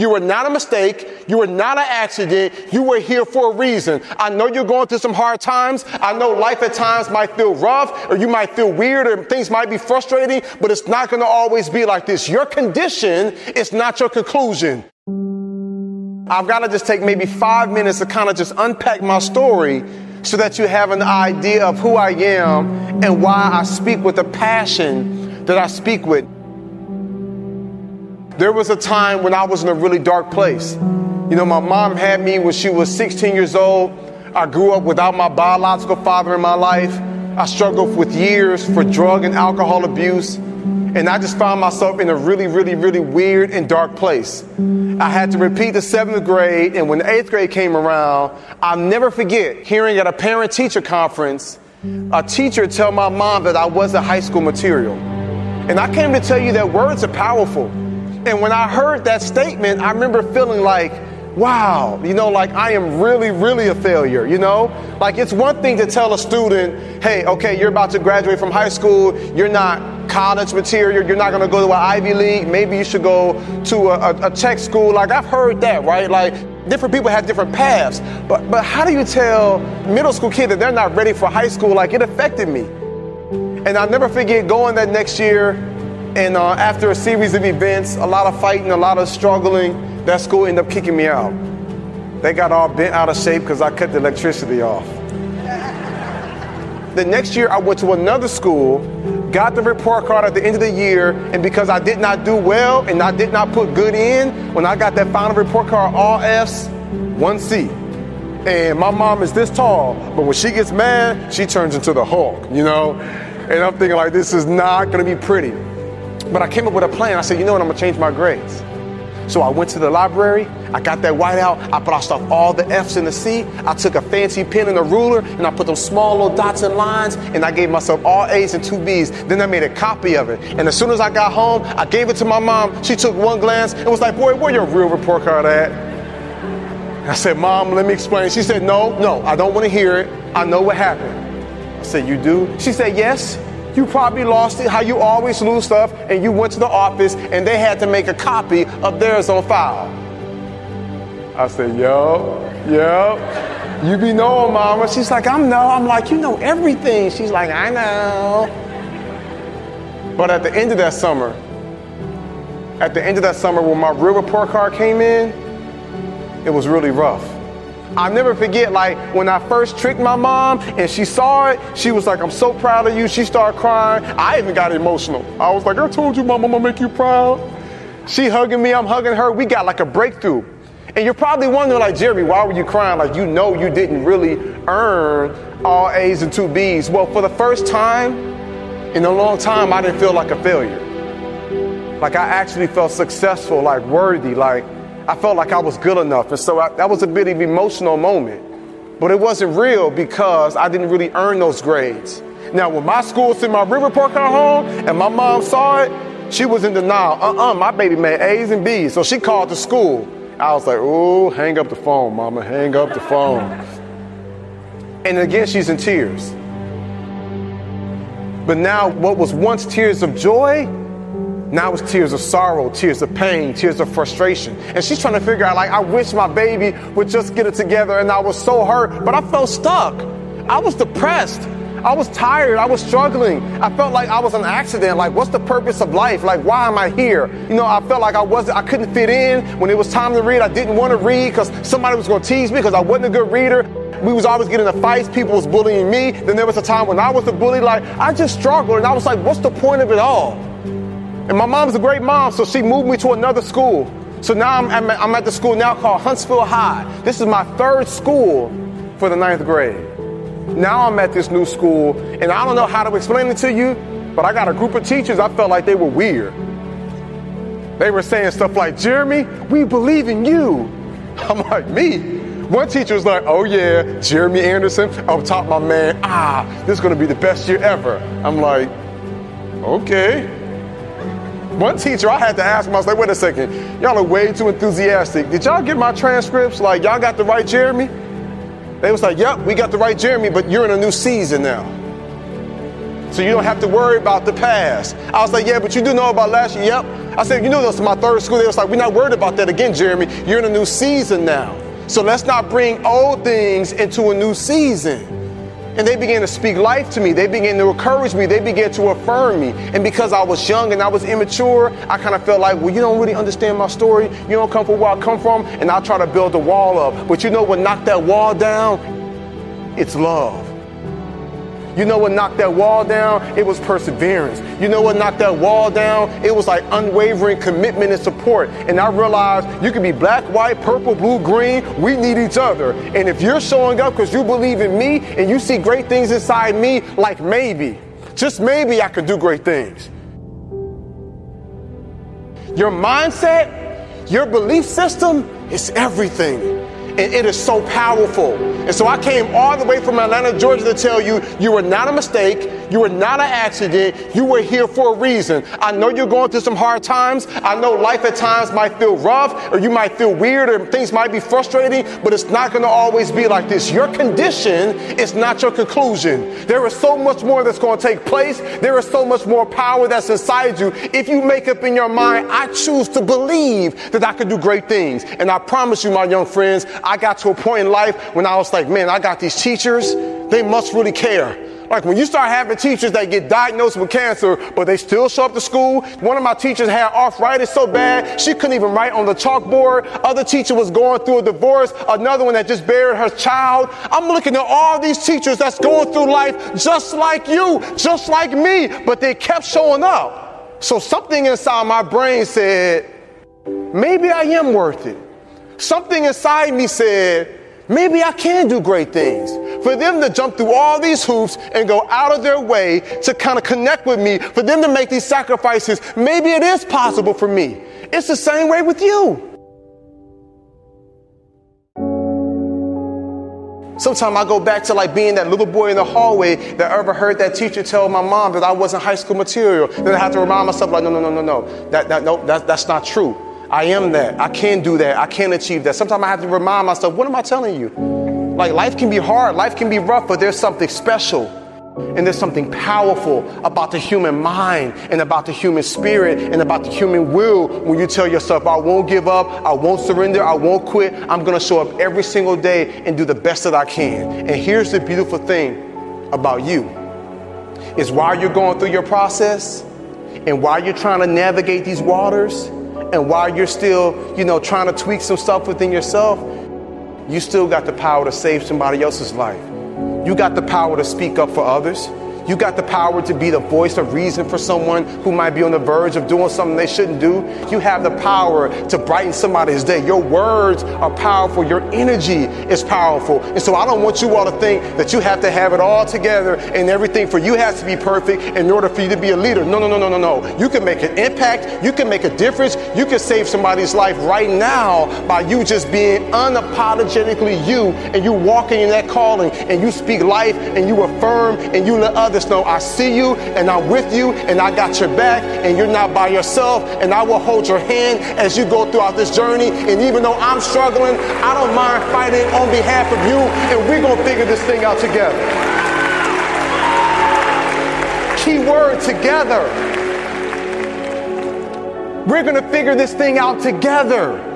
You were not a mistake. You were not an accident. You were here for a reason. I know you're going through some hard times. I know life at times might feel rough or you might feel weird or things might be frustrating, but it's not going to always be like this. Your condition is not your conclusion. I've got to just take maybe five minutes to kind of just unpack my story so that you have an idea of who I am and why I speak with the passion that I speak with. There was a time when I was in a really dark place. You know, my mom had me when she was 16 years old. I grew up without my biological father in my life. I struggled with years for drug and alcohol abuse. And I just found myself in a really, really, really weird and dark place. I had to repeat the seventh grade, and when the eighth grade came around, I'll never forget hearing at a parent teacher conference a teacher tell my mom that I wasn't high school material. And I came to tell you that words are powerful. And when I heard that statement, I remember feeling like, wow, you know, like I am really, really a failure, you know? Like it's one thing to tell a student, hey, okay, you're about to graduate from high school, you're not college material, you're not gonna go to an Ivy League, maybe you should go to a, a, a tech school. Like I've heard that, right? Like different people have different paths. But but how do you tell middle school kid that they're not ready for high school? Like it affected me. And I'll never forget going that next year and uh, after a series of events, a lot of fighting, a lot of struggling, that school ended up kicking me out. They got all bent out of shape because I cut the electricity off. the next year, I went to another school, got the report card at the end of the year, and because I did not do well and I did not put good in, when I got that final report card, all F's, one C. And my mom is this tall, but when she gets mad, she turns into the Hulk, you know? And I'm thinking, like, this is not gonna be pretty. But I came up with a plan. I said, you know what, I'm gonna change my grades. So I went to the library, I got that white out, I crossed off all the F's and the C, I took a fancy pen and a ruler, and I put those small little dots and lines, and I gave myself all A's and two B's. Then I made a copy of it. And as soon as I got home, I gave it to my mom. She took one glance and was like, boy, where your real report card at? I said, Mom, let me explain. She said, No, no, I don't want to hear it. I know what happened. I said, You do? She said, Yes. You probably lost it, how you always lose stuff, and you went to the office and they had to make a copy of theirs on file. I said, yo, yo, you be knowing, mama. She's like, I'm no. I'm like, you know everything. She's like, I know. But at the end of that summer, at the end of that summer when my real report card came in, it was really rough. I'll never forget, like, when I first tricked my mom and she saw it, she was like, I'm so proud of you. She started crying. I even got emotional. I was like, I told you, mom, I'm gonna make you proud. She hugging me, I'm hugging her. We got like a breakthrough. And you're probably wondering, like, Jeremy, why were you crying? Like, you know you didn't really earn all A's and two B's. Well, for the first time in a long time, I didn't feel like a failure. Like, I actually felt successful, like, worthy, like, I felt like I was good enough. And so I, that was a bit of an emotional moment. But it wasn't real because I didn't really earn those grades. Now, when my school sent my report card home and my mom saw it, she was in denial. Uh-uh, my baby made A's and B's. So she called the school. I was like, oh, hang up the phone, mama, hang up the phone. And again, she's in tears. But now, what was once tears of joy now it's tears of sorrow, tears of pain, tears of frustration. And she's trying to figure out, like, I wish my baby would just get it together. And I was so hurt, but I felt stuck. I was depressed. I was tired. I was struggling. I felt like I was an accident. Like, what's the purpose of life? Like, why am I here? You know, I felt like I wasn't, I couldn't fit in. When it was time to read, I didn't want to read because somebody was going to tease me because I wasn't a good reader. We was always getting into fights. People was bullying me. Then there was a time when I was the bully. Like, I just struggled. And I was like, what's the point of it all? And my mom's a great mom, so she moved me to another school. So now I'm, I'm, at the school now called Huntsville High. This is my third school for the ninth grade. Now I'm at this new school, and I don't know how to explain it to you, but I got a group of teachers, I felt like they were weird. They were saying stuff like, Jeremy, we believe in you. I'm like, me? One teacher was like, oh yeah, Jeremy Anderson, up top my man, ah, this is gonna be the best year ever. I'm like, okay. One teacher, I had to ask him, I was like, wait a second, y'all are way too enthusiastic. Did y'all get my transcripts? Like, y'all got the right Jeremy? They was like, yep, we got the right Jeremy, but you're in a new season now. So you don't have to worry about the past. I was like, yeah, but you do know about last year. Yep. I said, you know, this is my third school. They was like, we're not worried about that again, Jeremy. You're in a new season now. So let's not bring old things into a new season. And they began to speak life to me. They began to encourage me. They began to affirm me. And because I was young and I was immature, I kind of felt like, well, you don't really understand my story. You don't come from where I come from. And I'll try to build a wall up. But you know what knocked that wall down? It's love. You know what knocked that wall down? It was perseverance. You know what knocked that wall down? It was like unwavering commitment and support. And I realized you can be black, white, purple, blue, green. We need each other. And if you're showing up because you believe in me and you see great things inside me, like maybe, just maybe I could do great things. Your mindset, your belief system is everything and it is so powerful. And so I came all the way from Atlanta, Georgia to tell you you were not a mistake, you were not an accident, you were here for a reason. I know you're going through some hard times. I know life at times might feel rough or you might feel weird or things might be frustrating, but it's not going to always be like this. Your condition is not your conclusion. There is so much more that's going to take place. There is so much more power that's inside you. If you make up in your mind, I choose to believe that I can do great things. And I promise you, my young friends, I got to a point in life when I was like, man, I got these teachers. They must really care. Like when you start having teachers that get diagnosed with cancer, but they still show up to school. One of my teachers had arthritis so bad she couldn't even write on the chalkboard. Other teacher was going through a divorce. Another one that just buried her child. I'm looking at all these teachers that's going through life just like you, just like me, but they kept showing up. So something inside my brain said, maybe I am worth it something inside me said, maybe I can do great things. For them to jump through all these hoops and go out of their way to kind of connect with me, for them to make these sacrifices, maybe it is possible for me. It's the same way with you. Sometimes I go back to like being that little boy in the hallway that ever heard that teacher tell my mom that I wasn't high school material. Then I have to remind myself like, no, no, no, no, no, that, that, no, that, that's not true. I am that. I can do that. I can achieve that. Sometimes I have to remind myself, what am I telling you? Like life can be hard, life can be rough, but there's something special. And there's something powerful about the human mind and about the human spirit and about the human will when you tell yourself, I won't give up, I won't surrender, I won't quit. I'm going to show up every single day and do the best that I can. And here's the beautiful thing about you is while you're going through your process and while you're trying to navigate these waters, and while you're still, you know, trying to tweak some stuff within yourself, you still got the power to save somebody else's life. You got the power to speak up for others. You got the power to be the voice of reason for someone who might be on the verge of doing something they shouldn't do. You have the power to brighten somebody's day. Your words are powerful. Your energy is powerful. And so I don't want you all to think that you have to have it all together and everything for you has to be perfect in order for you to be a leader. No, no, no, no, no, no. You can make an impact. You can make a difference. You can save somebody's life right now by you just being unapologetically you and you walking in that calling and you speak life and you affirm and you let others know I see you and I'm with you and I got your back and you're not by yourself and I will hold your hand as you go throughout this journey. And even though I'm struggling, I don't mind fighting on behalf of you and we're going to figure this thing out together. Key word together. We're going to figure this thing out together.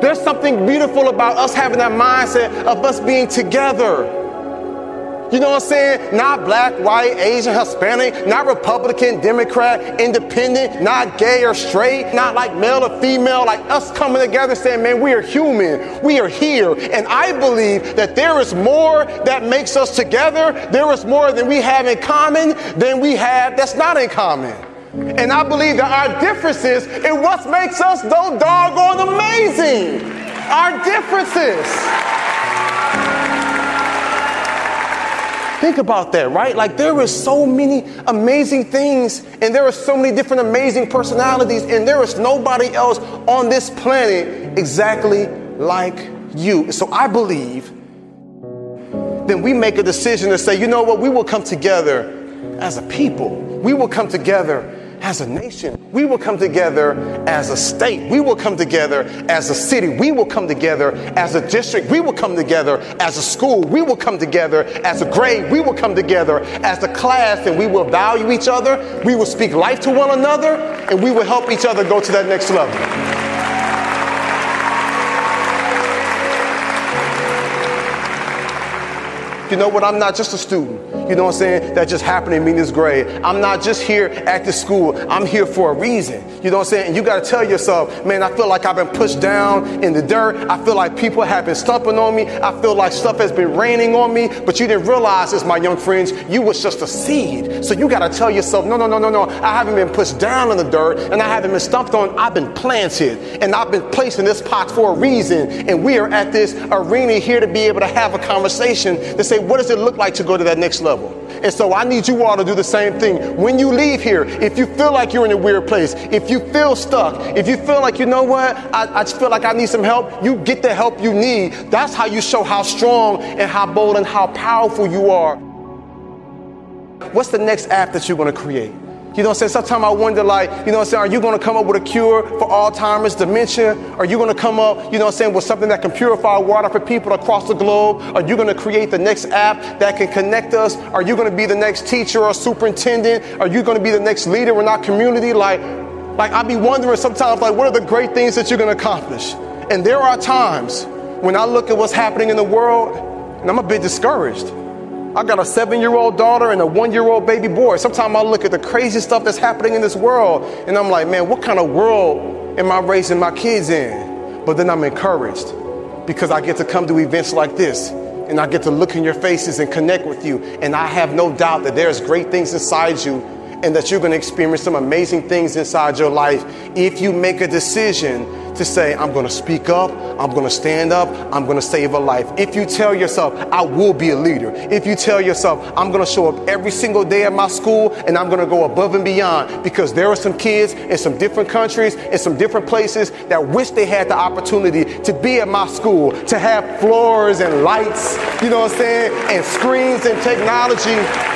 There's something beautiful about us having that mindset of us being together. You know what I'm saying? Not black, white, Asian, Hispanic, not Republican, Democrat, independent, not gay or straight, not like male or female, like us coming together saying, man, we are human. We are here. And I believe that there is more that makes us together. There is more than we have in common than we have that's not in common. And I believe that our differences is what makes us so doggone amazing. Our differences. Think about that, right? Like there is so many amazing things, and there are so many different amazing personalities, and there is nobody else on this planet exactly like you. So I believe then we make a decision to say, you know what, we will come together as a people. We will come together as a nation. We will come together as a state. We will come together as a city. We will come together as a district. We will come together as a school. We will come together as a grade. We will come together as a class and we will value each other. We will speak life to one another and we will help each other go to that next level. You know what? I'm not just a student. You know what I'm saying? That just happened to me in this grade. I'm not just here at this school. I'm here for a reason. You know what I'm saying? And you got to tell yourself, man, I feel like I've been pushed down in the dirt. I feel like people have been stumping on me. I feel like stuff has been raining on me. But you didn't realize this, my young friends. You was just a seed. So you got to tell yourself, no, no, no, no, no. I haven't been pushed down in the dirt and I haven't been stumped on. I've been planted and I've been placed in this pot for a reason. And we are at this arena here to be able to have a conversation to say, what does it look like to go to that next level? And so I need you all to do the same thing. When you leave here, if you feel like you're in a weird place, if you feel stuck, if you feel like, you know what, I, I just feel like I need some help, you get the help you need. That's how you show how strong and how bold and how powerful you are. What's the next app that you're going to create? You know what I'm saying? Sometimes I wonder, like, you know what I'm saying? Are you going to come up with a cure for Alzheimer's, dementia? Are you going to come up, you know what I'm saying, with something that can purify water for people across the globe? Are you going to create the next app that can connect us? Are you going to be the next teacher or superintendent? Are you going to be the next leader in our community? Like, like I be wondering sometimes, like, what are the great things that you're going to accomplish? And there are times when I look at what's happening in the world, and I'm a bit discouraged. I got a seven year old daughter and a one year old baby boy. Sometimes I look at the crazy stuff that's happening in this world and I'm like, man, what kind of world am I raising my kids in? But then I'm encouraged because I get to come to events like this and I get to look in your faces and connect with you. And I have no doubt that there's great things inside you and that you're going to experience some amazing things inside your life if you make a decision to say, I'm going to speak up, I'm going to stand up, I'm going to save a life. If you tell yourself, I will be a leader, if you tell yourself, I'm going to show up every single day at my school and I'm going to go above and beyond because there are some kids in some different countries, in some different places that wish they had the opportunity to be at my school, to have floors and lights, you know what I'm saying, and screens and technology.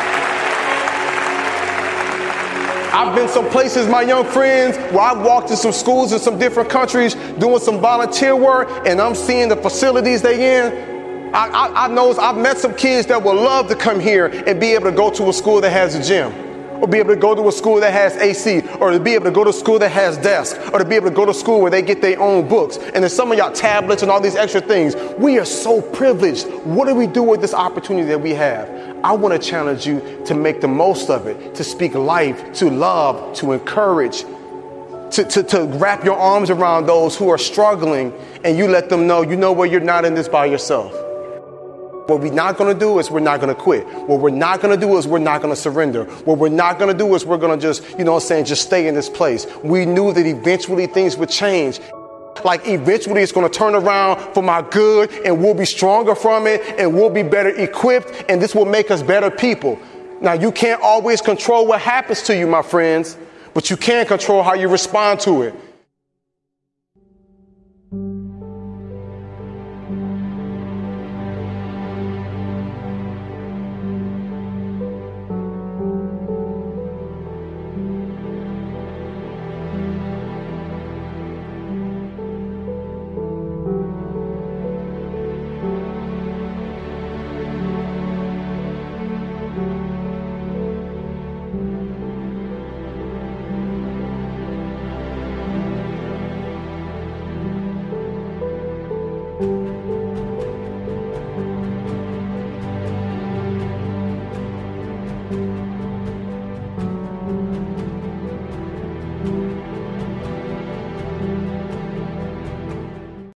I've been some places, my young friends, where I've walked in some schools in some different countries doing some volunteer work, and I'm seeing the facilities they in. I, I, I know I've met some kids that would love to come here and be able to go to a school that has a gym or be able to go to a school that has AC, or to be able to go to school that has desks, or to be able to go to school where they get their own books. And then some of y'all tablets and all these extra things. We are so privileged. What do we do with this opportunity that we have? I want to challenge you to make the most of it, to speak life, to love, to encourage, to, to, to wrap your arms around those who are struggling, and you let them know, you know what, you're not in this by yourself. What we're not going to do is we're not going to quit. What we're not going to do is we're not going to surrender. What we're not going to do is we're going to just, you know what I'm saying, just stay in this place. We knew that eventually things would change. Like eventually it's going to turn around for my good and we'll be stronger from it and we'll be better equipped and this will make us better people. Now you can't always control what happens to you, my friends, but you can control how you respond to it.